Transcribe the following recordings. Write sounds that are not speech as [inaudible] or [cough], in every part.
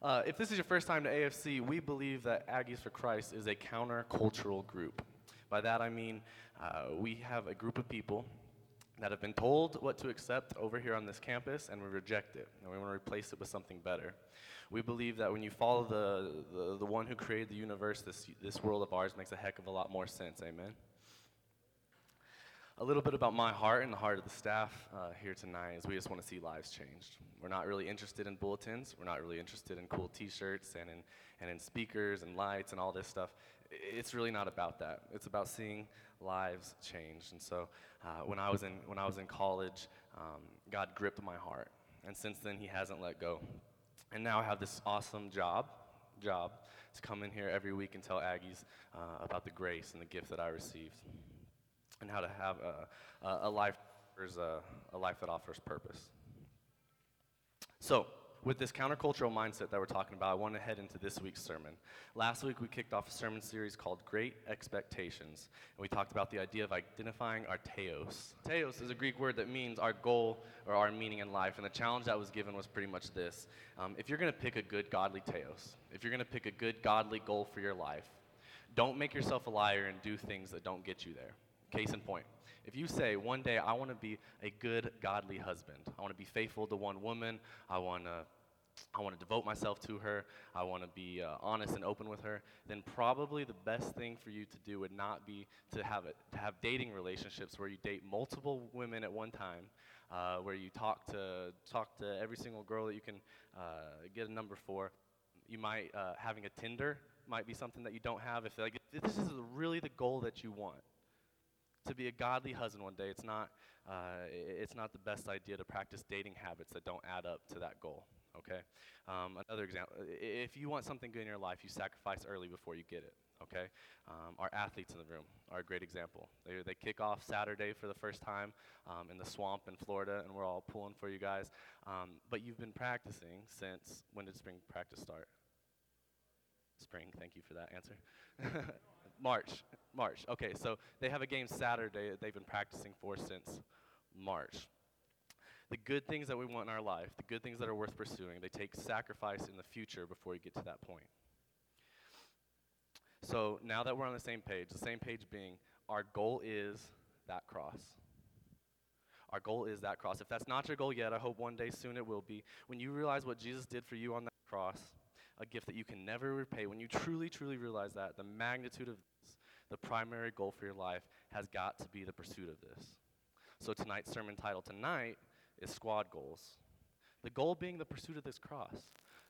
Uh, if this is your first time to AFC, we believe that Aggies for Christ is a countercultural group. By that I mean uh, we have a group of people that have been told what to accept over here on this campus, and we reject it, and we want to replace it with something better. We believe that when you follow the, the, the one who created the universe, this, this world of ours makes a heck of a lot more sense. Amen? A little bit about my heart and the heart of the staff uh, here tonight is we just want to see lives changed. We're not really interested in bulletins. We're not really interested in cool T-shirts and in, and in speakers and lights and all this stuff. It's really not about that. It's about seeing lives changed. And so uh, when, I was in, when I was in college, um, God gripped my heart. And since then, He hasn't let go. And now I have this awesome job, job to come in here every week and tell Aggies uh, about the grace and the gift that I received and how to have a, a, life, a, a life that offers purpose. So, with this countercultural mindset that we're talking about, I want to head into this week's sermon. Last week, we kicked off a sermon series called Great Expectations, and we talked about the idea of identifying our telos. Telos is a Greek word that means our goal or our meaning in life, and the challenge that was given was pretty much this. Um, if you're going to pick a good godly telos, if you're going to pick a good godly goal for your life, don't make yourself a liar and do things that don't get you there. Case in point. If you say, one day I want to be a good, godly husband, I want to be faithful to one woman, I want to I want to devote myself to her, I want to be uh, honest and open with her, then probably the best thing for you to do would not be to have, it, to have dating relationships where you date multiple women at one time, uh, where you talk to, talk to every single girl that you can uh, get a number for. You might, uh, having a Tinder might be something that you don't have. If, like, if this is really the goal that you want, to be a godly husband one day, it's not, uh, it's not the best idea to practice dating habits that don't add up to that goal. Okay? Um, another example if you want something good in your life, you sacrifice early before you get it. Okay? Um, our athletes in the room are a great example. They, they kick off Saturday for the first time um, in the swamp in Florida, and we're all pulling for you guys. Um, but you've been practicing since when did spring practice start? Spring, thank you for that answer. [laughs] March. March. Okay, so they have a game Saturday that they've been practicing for since March. The good things that we want in our life, the good things that are worth pursuing, they take sacrifice in the future before you get to that point. So now that we're on the same page, the same page being our goal is that cross. Our goal is that cross. If that's not your goal yet, I hope one day soon it will be. When you realize what Jesus did for you on that cross, a gift that you can never repay, when you truly, truly realize that, the magnitude of this, the primary goal for your life has got to be the pursuit of this. So tonight's sermon title tonight is Squad Goals. The goal being the pursuit of this cross.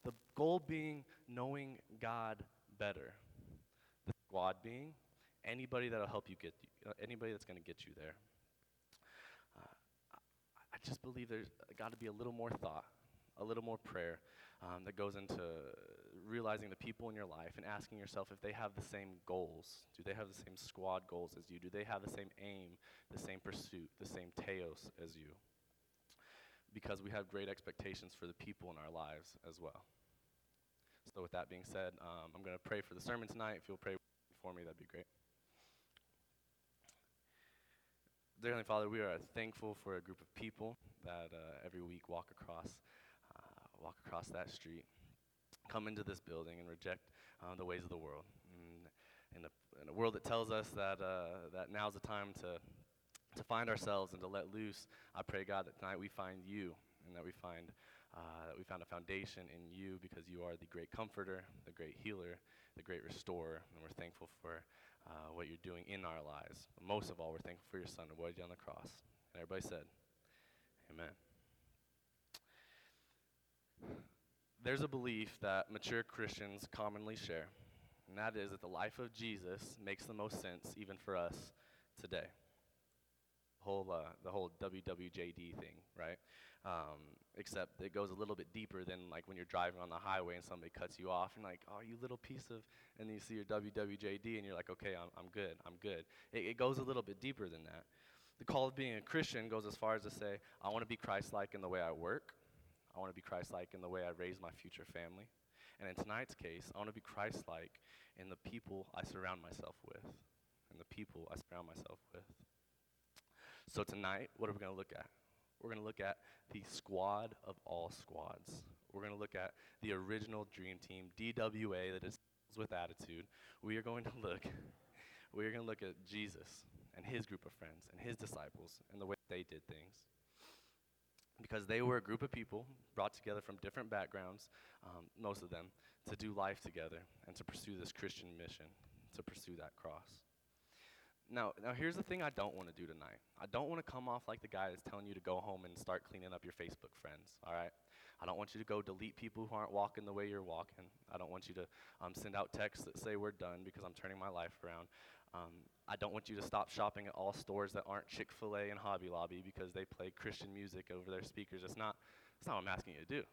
The goal being knowing God better. The squad being anybody that'll help you get, uh, anybody that's going to get you there. Uh, I just believe there's got to be a little more thought, a little more prayer, um, that goes into realizing the people in your life and asking yourself if they have the same goals. Do they have the same squad goals as you? Do they have the same aim, the same pursuit, the same telos as you? Because we have great expectations for the people in our lives as well. So, with that being said, um, I'm going to pray for the sermon tonight. If you'll pray for me, that'd be great. Dear Heavenly Father, we are thankful for a group of people that uh, every week walk across walk across that street, come into this building, and reject uh, the ways of the world. in, a, in a world that tells us that, uh, that now's the time to, to find ourselves and to let loose, I pray, God, that tonight we find you and that we find uh, that we found a foundation in you because you are the great comforter, the great healer, the great restorer, and we're thankful for uh, what you're doing in our lives. But most of all, we're thankful for your son and what he did on the cross. And everybody said, Amen. There's a belief that mature Christians commonly share, and that is that the life of Jesus makes the most sense even for us today. The whole, uh, the whole WWJD thing, right? Um, except it goes a little bit deeper than like when you're driving on the highway and somebody cuts you off and like, oh, you little piece of, and you see your WWJD and you're like, okay, I'm, I'm good, I'm good. It, it goes a little bit deeper than that. The call of being a Christian goes as far as to say, I want to be Christ like in the way I work. I want to be Christ like in the way I raise my future family. And in tonight's case, I want to be Christ like in the people I surround myself with, and the people I surround myself with. So tonight, what are we going to look at? We're going to look at the squad of all squads, We're going to look at the original dream team, DWA, that is with attitude. We are going to look, we are going to look at Jesus and his group of friends and his disciples and the way they did things. Because they were a group of people brought together from different backgrounds, um, most of them, to do life together and to pursue this Christian mission, to pursue that cross. Now, now here's the thing I don't want to do tonight. I don't want to come off like the guy that's telling you to go home and start cleaning up your Facebook friends, all right? I don't want you to go delete people who aren't walking the way you're walking. I don't want you to um, send out texts that say we're done because I'm turning my life around. Um, I don't want you to stop shopping at all stores that aren't Chick fil A and Hobby Lobby because they play Christian music over their speakers. It's not, it's not what I'm asking you to do.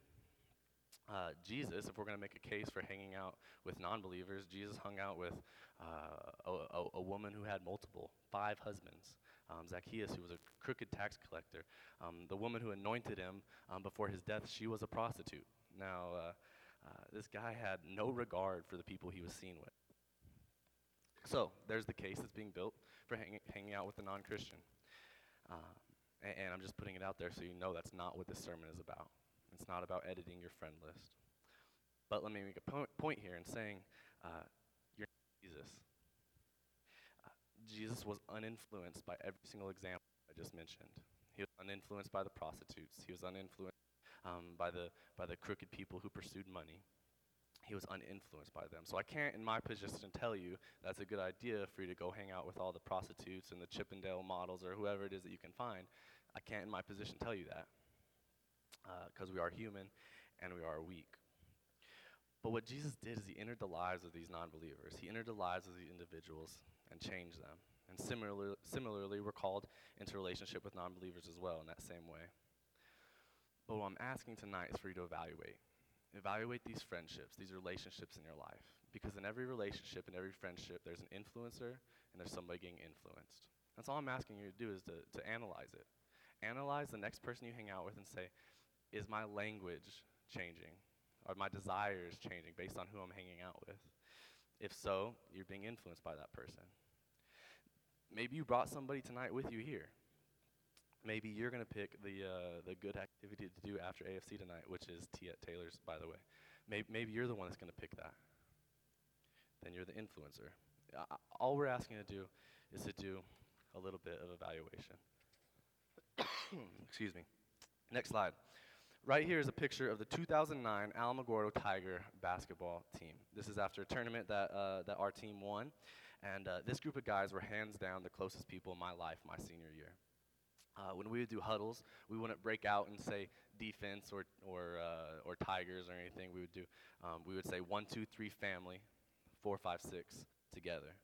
Uh, Jesus, if we're going to make a case for hanging out with non believers, Jesus hung out with uh, a, a, a, woman who had multiple, five husbands. Um, Zacchaeus, who was a crooked tax collector. Um, the woman who anointed him um, before his death, she was a prostitute. Now, uh, uh, this guy had no regard for the people he was seen with. So, there's the case that's being built for hang- hanging out with a non Christian. Uh, and, and I'm just putting it out there so you know that's not what this sermon is about. It's not about editing your friend list. But let me make a po- point here in saying, uh, you're Jesus. Uh, Jesus was uninfluenced by every single example I just mentioned. He was uninfluenced by the prostitutes. He was uninfluenced um, by the by the crooked people who pursued money. He was uninfluenced by them. So I can't, in my position, tell you that's a good idea for you to go hang out with all the prostitutes and the Chippendale models or whoever it is that you can find. I can't, in my position, tell you that because uh, we are human and we are weak. But what Jesus did is he entered the lives of these non believers, he entered the lives of these individuals and changed them. And similarly, similarly, we're called into relationship with non believers as well in that same way. But what I'm asking tonight is for you to evaluate. Evaluate these friendships, these relationships in your life. Because in every relationship, in every friendship, there's an influencer and there's somebody getting influenced. That's all I'm asking you to do is to, to analyze it. Analyze the next person you hang out with and say, is my language changing? Are my desires changing based on who I'm hanging out with? If so, you're being influenced by that person. Maybe you brought somebody tonight with you here. Maybe you're going to pick the, uh, the good activity to do after AFC tonight, which is tea at Taylor's, by the way. Maybe, maybe you're the one that's going to pick that. Then you're the influencer. Uh, all we're asking to do is to do a little bit of evaluation. [coughs] Excuse me. Next slide. Right here is a picture of the 2009 Alamogordo Tiger basketball team. This is after a tournament that, uh, that our team won. And uh, this group of guys were hands down the closest people in my life my senior year. Uh, when we would do huddles, we wouldn't break out and say defense or, or, uh, or tigers or anything. We would do, um, we would say one, two, three, family, four, five, six, together.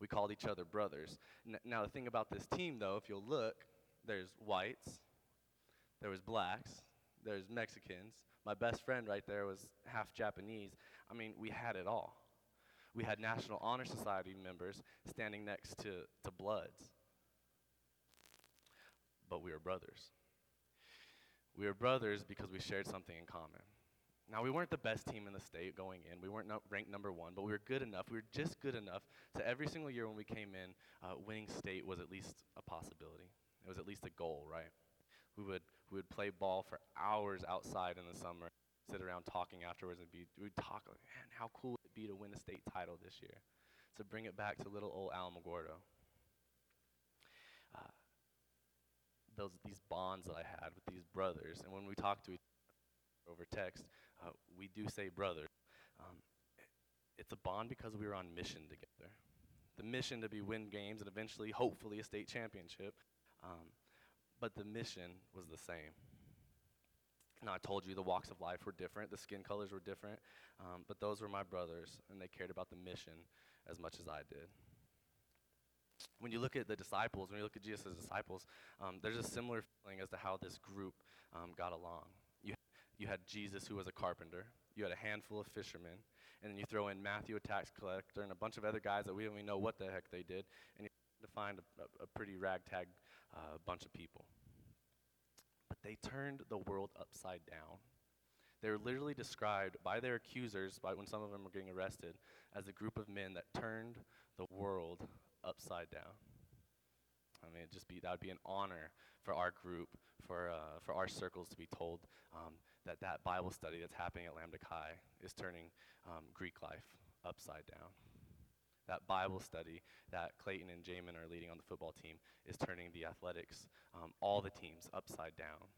We called each other brothers. N- now, the thing about this team, though, if you'll look, there's whites, there was blacks, there's Mexicans. My best friend right there was half Japanese. I mean, we had it all. We had National Honor Society members standing next to, to Bloods. But we were brothers. We were brothers because we shared something in common. Now, we weren't the best team in the state going in. We weren't no ranked number one, but we were good enough. We were just good enough to every single year when we came in, uh, winning state was at least a possibility. It was at least a goal, right? We would, we would play ball for hours outside in the summer, sit around talking afterwards, and be, we'd talk, like, man, how cool would it be to win a state title this year? To bring it back to little old Alamogordo. Uh, those, these bonds that I had with these brothers, and when we talk to each other over text, uh, we do say brothers. Um, it's a bond because we were on mission together. The mission to be win games and eventually, hopefully, a state championship. Um, but the mission was the same. Now, I told you the walks of life were different, the skin colors were different, um, but those were my brothers, and they cared about the mission as much as I did. When you look at the disciples, when you look at Jesus' disciples, um, there's a similar feeling as to how this group um, got along. You, you had Jesus, who was a carpenter, you had a handful of fishermen, and then you throw in Matthew, a tax collector, and a bunch of other guys that we don't even know what the heck they did, and you find a, a, a pretty ragtag uh, bunch of people. But they turned the world upside down. They were literally described by their accusers, by when some of them were getting arrested, as a group of men that turned the world upside down. I mean, it just be that would be an honor for our group, for uh, for our circles to be told um, that that Bible study that's happening at Lambda Chi is turning um, Greek life upside down. That Bible study that Clayton and Jamin are leading on the football team is turning the athletics, um, all the teams, upside down.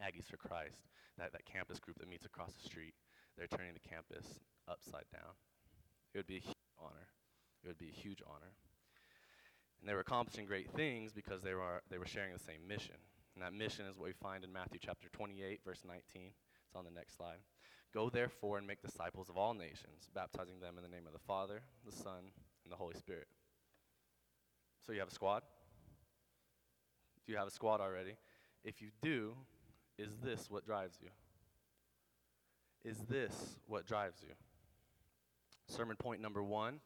Aggies for Christ, that, that campus group that meets across the street, they're turning the campus upside down. It would be a huge honor. It would be a huge honor. And they were accomplishing great things because they were, they were sharing the same mission. And that mission is what we find in Matthew chapter 28, verse 19. It's on the next slide. Go therefore and make disciples of all nations, baptizing them in the name of the Father, the Son, and the Holy Spirit. So you have a squad? Do you have a squad already? If you do, is this what drives you? Is this what drives you? Sermon point number one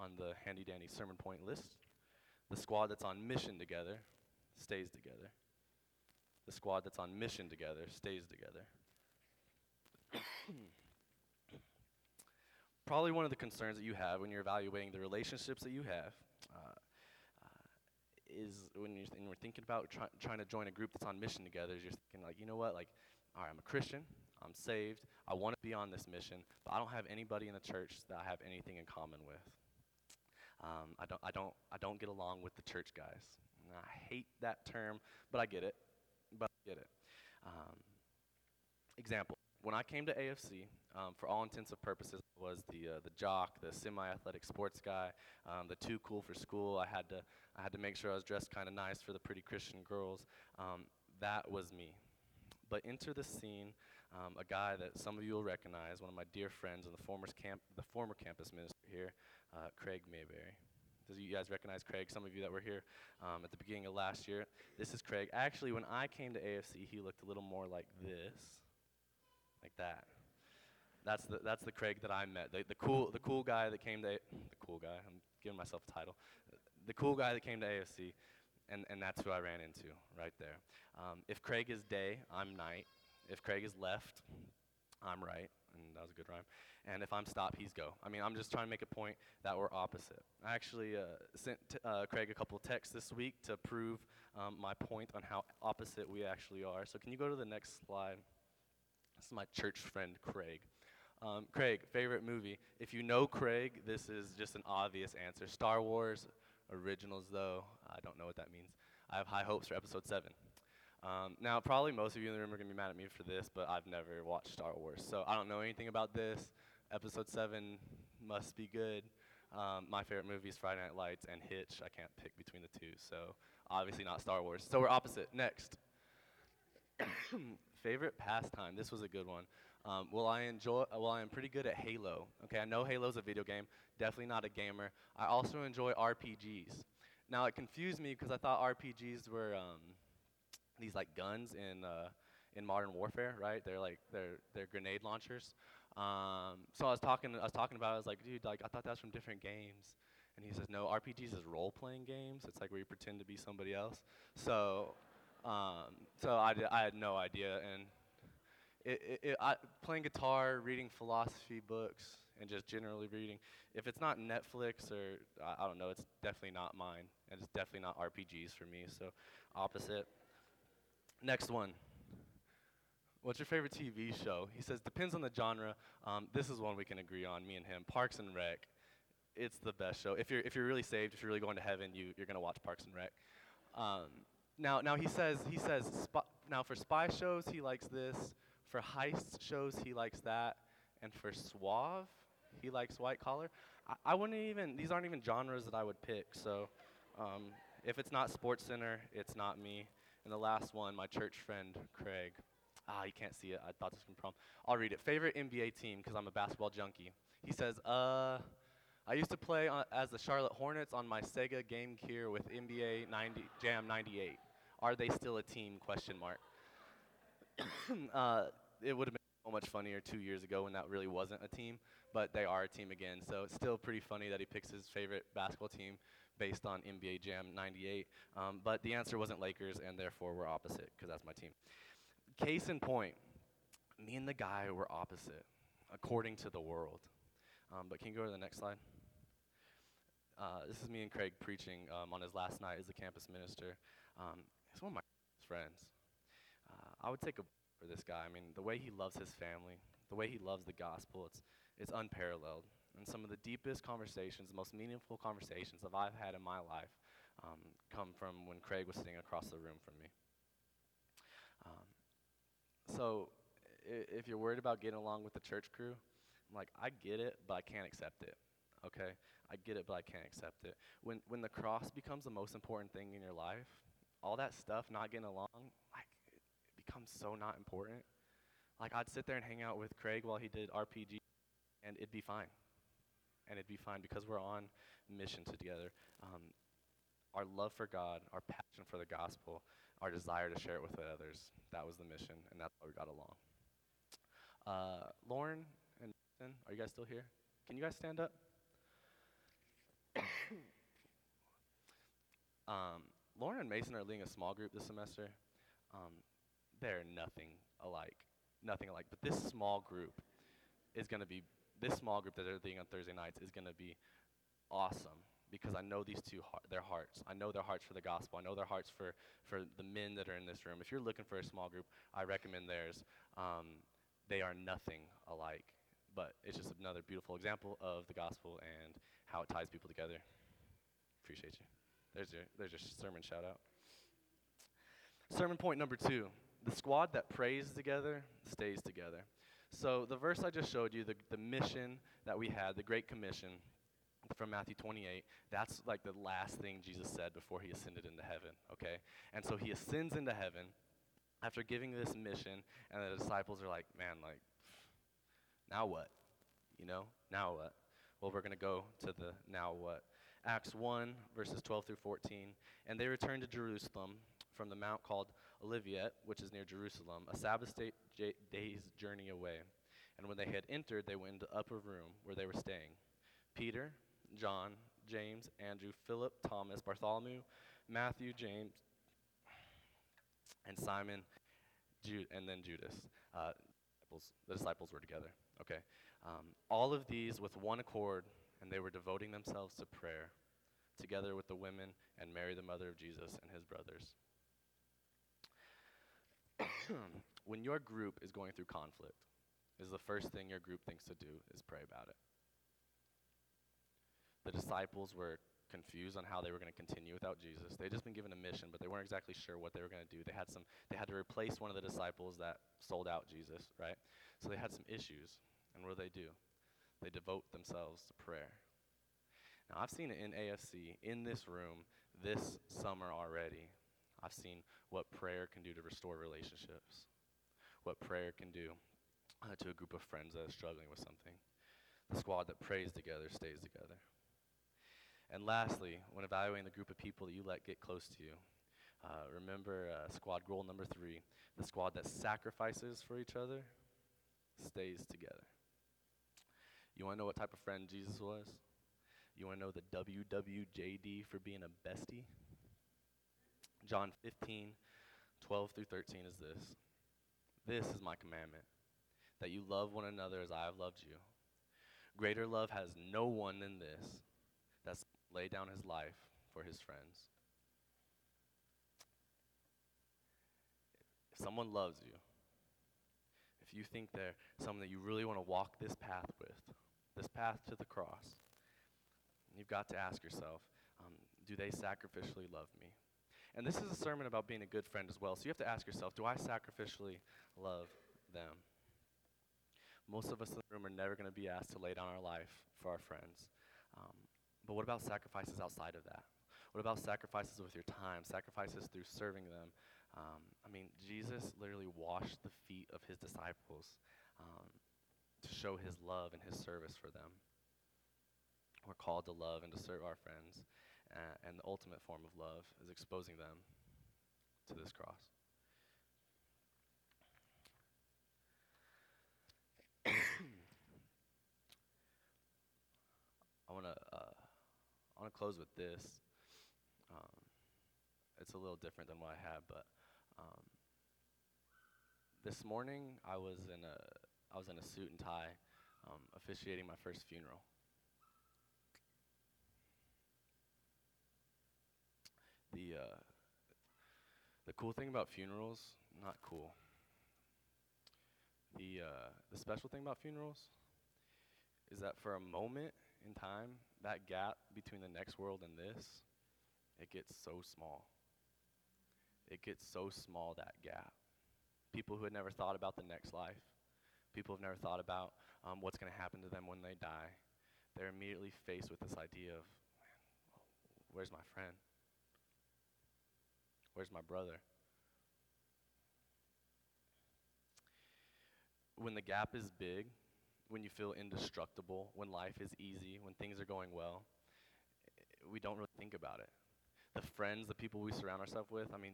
on the handy dandy sermon point list. The squad that's on mission together stays together. The squad that's on mission together stays together. [coughs] Probably one of the concerns that you have when you're evaluating the relationships that you have uh, uh, is when you're, when you're thinking about try, trying to join a group that's on mission together, is you're thinking like, you know what, like, all right, I'm a Christian, I'm saved, I want to be on this mission, but I don't have anybody in the church that I have anything in common with. Um, I don't, I don't, I don't get along with the church guys. And I hate that term, but I get it. But I get it. Um, example: When I came to AFC, um, for all intents and purposes, was the uh, the jock, the semi-athletic sports guy, um, the too cool for school. I had to, I had to make sure I was dressed kind of nice for the pretty Christian girls. Um, that was me. But enter the scene um, a guy that some of you will recognize, one of my dear friends and the former, camp, the former campus minister here, uh, Craig Mayberry. Does you guys recognize Craig? Some of you that were here um, at the beginning of last year. This is Craig. Actually, when I came to AFC, he looked a little more like this, like that. That's the that's the Craig that I met. The, the cool the cool guy that came to the cool guy. I'm giving myself a title. The cool guy that came to AFC, and and that's who I ran into right there. Um, if Craig is day, I'm night. If Craig is left, I'm right, and that was a good rhyme. And if I'm stop, he's go. I mean, I'm just trying to make a point that we're opposite. I actually uh, sent t- uh, Craig a couple texts this week to prove um, my point on how opposite we actually are. So can you go to the next slide? This is my church friend, Craig. Um, Craig, favorite movie? If you know Craig, this is just an obvious answer. Star Wars originals, though, I don't know what that means. I have high hopes for episode 7. Um, now, probably most of you in the room are going to be mad at me for this, but I've never watched Star Wars, so I don't know anything about this. Episode 7 must be good. Um, my favorite movie is Friday Night Lights and Hitch. I can't pick between the two, so obviously not Star Wars. So we're opposite. Next. [coughs] favorite pastime. This was a good one. Um, well, I enjoy. Well, I am pretty good at Halo. Okay, I know Halo's a video game. Definitely not a gamer. I also enjoy RPGs. Now it confused me because I thought RPGs were um, these like guns in uh, in Modern Warfare, right? They're like they're they're grenade launchers. Um, so I was talking I was talking about. It, I was like, dude, like I thought that was from different games. And he says, no, RPGs is role playing games. It's like where you pretend to be somebody else. So, um, so I, d- I had no idea. And it, it, it, I, playing guitar, reading philosophy books, and just generally reading, if it's not Netflix or I, I don't know, it's definitely not mine. And it's definitely not RPGs for me. So, opposite. Next one. What's your favorite TV show? He says, depends on the genre. Um, this is one we can agree on, me and him. Parks and Rec. It's the best show. If you're, if you're really saved, if you're really going to heaven, you, you're going to watch Parks and Rec. Um, now, now he says, he says, sp- now for spy shows, he likes this. For heist shows, he likes that. And for suave, he likes white collar. I, I wouldn't even, these aren't even genres that I would pick. So um, if it's not Sports Center, it's not me. And the last one, my church friend, Craig. Ah, you can't see it. I thought this was from. I'll read it. Favorite NBA team because I'm a basketball junkie. He says, uh, I used to play on, as the Charlotte Hornets on my Sega Game Gear with NBA 90, Jam 98. Are they still a team? Question mark. [coughs] uh, it would have been so much funnier two years ago when that really wasn't a team, but they are a team again. So it's still pretty funny that he picks his favorite basketball team based on NBA Jam 98. Um, but the answer wasn't Lakers, and therefore we're opposite because that's my team. Case in point, me and the guy were opposite, according to the world. Um, but can you go to the next slide? Uh, this is me and Craig preaching um, on his last night as a campus minister. Um, he's one of my friends. Uh, I would take a for this guy. I mean, the way he loves his family, the way he loves the gospel, it's, it's unparalleled. And some of the deepest conversations, the most meaningful conversations that I've had in my life um, come from when Craig was sitting across the room from me. So, if you're worried about getting along with the church crew, I'm like, I get it, but I can't accept it. Okay? I get it, but I can't accept it. When, when the cross becomes the most important thing in your life, all that stuff, not getting along, like, it becomes so not important. Like, I'd sit there and hang out with Craig while he did RPG, and it'd be fine. And it'd be fine because we're on mission together. Um, our love for God, our passion for the gospel, our desire to share it with others, that was the mission, and that's how we got along. Uh, Lauren and Nathan, are you guys still here? Can you guys stand up? [coughs] um, Lauren and Mason are leading a small group this semester. Um, they're nothing alike, nothing alike. But this small group is going to be this small group that they're leading on Thursday nights is going to be awesome because I know these two their hearts. I know their hearts for the gospel. I know their hearts for for the men that are in this room. If you're looking for a small group, I recommend theirs. Um, they are nothing alike, but it's just another beautiful example of the gospel and how it ties people together. Appreciate you. There's your there's your sermon shout out. Sermon point number two: the squad that prays together stays together. So the verse I just showed you, the, the mission that we had, the Great Commission from Matthew 28, that's like the last thing Jesus said before he ascended into heaven, okay? And so he ascends into heaven after giving this mission, and the disciples are like, man, like, now what? You know, now what? Well, we're going to go to the now what. Acts 1, verses 12 through 14. And they returned to Jerusalem from the mount called Olivet, which is near Jerusalem, a Sabbath day, j- day's journey away. And when they had entered, they went into the upper room where they were staying. Peter, John, James, Andrew, Philip, Thomas, Bartholomew, Matthew, James, and Simon, Jude, and then Judas. Uh, the disciples were together. Okay. Um, all of these with one accord, and they were devoting themselves to prayer, together with the women and Mary, the mother of Jesus, and his brothers. [coughs] when your group is going through conflict, is the first thing your group thinks to do is pray about it. The disciples were confused on how they were going to continue without Jesus. They'd just been given a mission, but they weren't exactly sure what they were going to do. They had some they had to replace one of the disciples that sold out Jesus, right? So they had some issues. And what do they do? They devote themselves to prayer. Now, I've seen it in AFC, in this room, this summer already. I've seen what prayer can do to restore relationships, what prayer can do uh, to a group of friends that are struggling with something. The squad that prays together stays together. And lastly, when evaluating the group of people that you let get close to you, uh, remember uh, squad goal number three the squad that sacrifices for each other stays together. You want to know what type of friend Jesus was? You want to know the WWJD for being a bestie? John 15, 12 through 13 is this This is my commandment, that you love one another as I have loved you. Greater love has no one than this, that's lay down his life for his friends. If someone loves you, if you think they're someone that you really want to walk this path with, this path to the cross, you've got to ask yourself, um, do they sacrificially love me? And this is a sermon about being a good friend as well. So you have to ask yourself, do I sacrificially love them? Most of us in the room are never going to be asked to lay down our life for our friends. Um, but what about sacrifices outside of that? What about sacrifices with your time, sacrifices through serving them? Um, I mean, Jesus literally washed the feet of his disciples um, to show his love and his service for them. We're called to love and to serve our friends. Uh, and the ultimate form of love is exposing them to this cross. [coughs] I want to I want to close with this. Um, it's a little different than what I had, but um, this morning I was in a I was in a suit and tie, um, officiating my first funeral. The uh, the cool thing about funerals, not cool. the, uh, the special thing about funerals is that for a moment in time, that gap between the next world and this, it gets so small. It gets so small, that gap. People who had never thought about the next life, people have never thought about um, what's going to happen to them when they die, they're immediately faced with this idea of, where's my friend? Where's my brother? When the gap is big, when you feel indestructible, when life is easy, when things are going well, we don't really think about it. The friends, the people we surround ourselves with, I mean,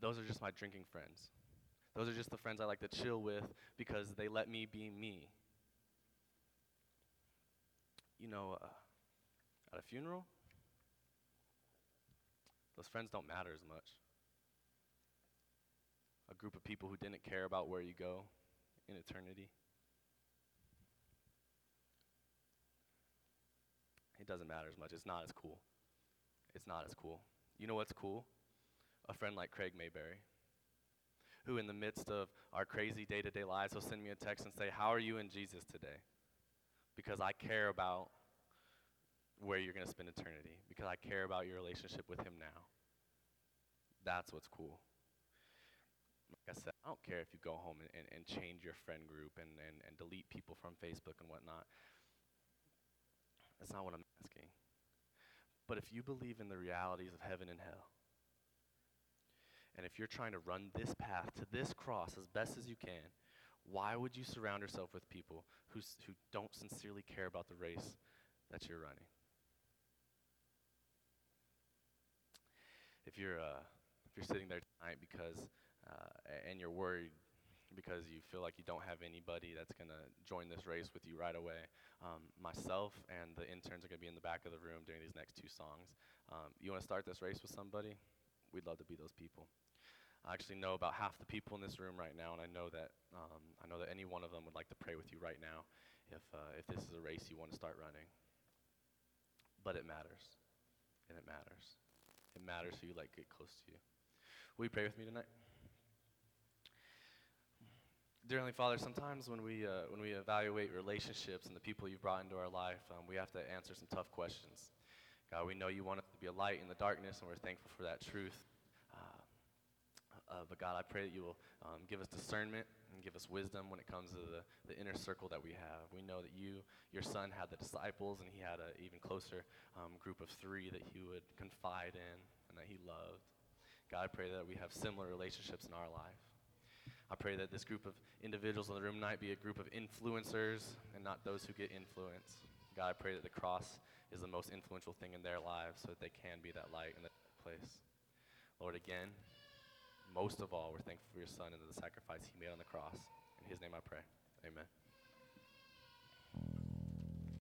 those are just my drinking friends. Those are just the friends I like to chill with because they let me be me. You know, uh, at a funeral, those friends don't matter as much. A group of people who didn't care about where you go in eternity. Doesn't matter as much. It's not as cool. It's not as cool. You know what's cool? A friend like Craig Mayberry, who, in the midst of our crazy day to day lives, will send me a text and say, How are you in Jesus today? Because I care about where you're going to spend eternity, because I care about your relationship with Him now. That's what's cool. Like I said, I don't care if you go home and, and, and change your friend group and, and, and delete people from Facebook and whatnot. That's not what I'm asking. But if you believe in the realities of heaven and hell, and if you're trying to run this path to this cross as best as you can, why would you surround yourself with people who, who don't sincerely care about the race that you're running? If you're, uh, if you're sitting there tonight because, uh, and you're worried because you feel like you don't have anybody that's going to join this race with you right away. Um, myself and the interns are going to be in the back of the room during these next two songs. Um, you want to start this race with somebody? We'd love to be those people. I actually know about half the people in this room right now, and I know that um, I know that any one of them would like to pray with you right now if uh, if this is a race you want to start running. But it matters, and it matters. It matters who you let get close to you. Will you pray with me tonight? Dear Heavenly Father, sometimes when we, uh, when we evaluate relationships and the people you've brought into our life, um, we have to answer some tough questions. God, we know you want us to be a light in the darkness, and we're thankful for that truth. Uh, but God, I pray that you will um, give us discernment and give us wisdom when it comes to the, the inner circle that we have. We know that you, your son, had the disciples, and he had an even closer um, group of three that he would confide in and that he loved. God, I pray that we have similar relationships in our life. I pray that this group of individuals in the room tonight be a group of influencers and not those who get influenced. God, I pray that the cross is the most influential thing in their lives so that they can be that light in that place. Lord, again, most of all, we're thankful for your Son and the sacrifice he made on the cross. In his name I pray. Amen.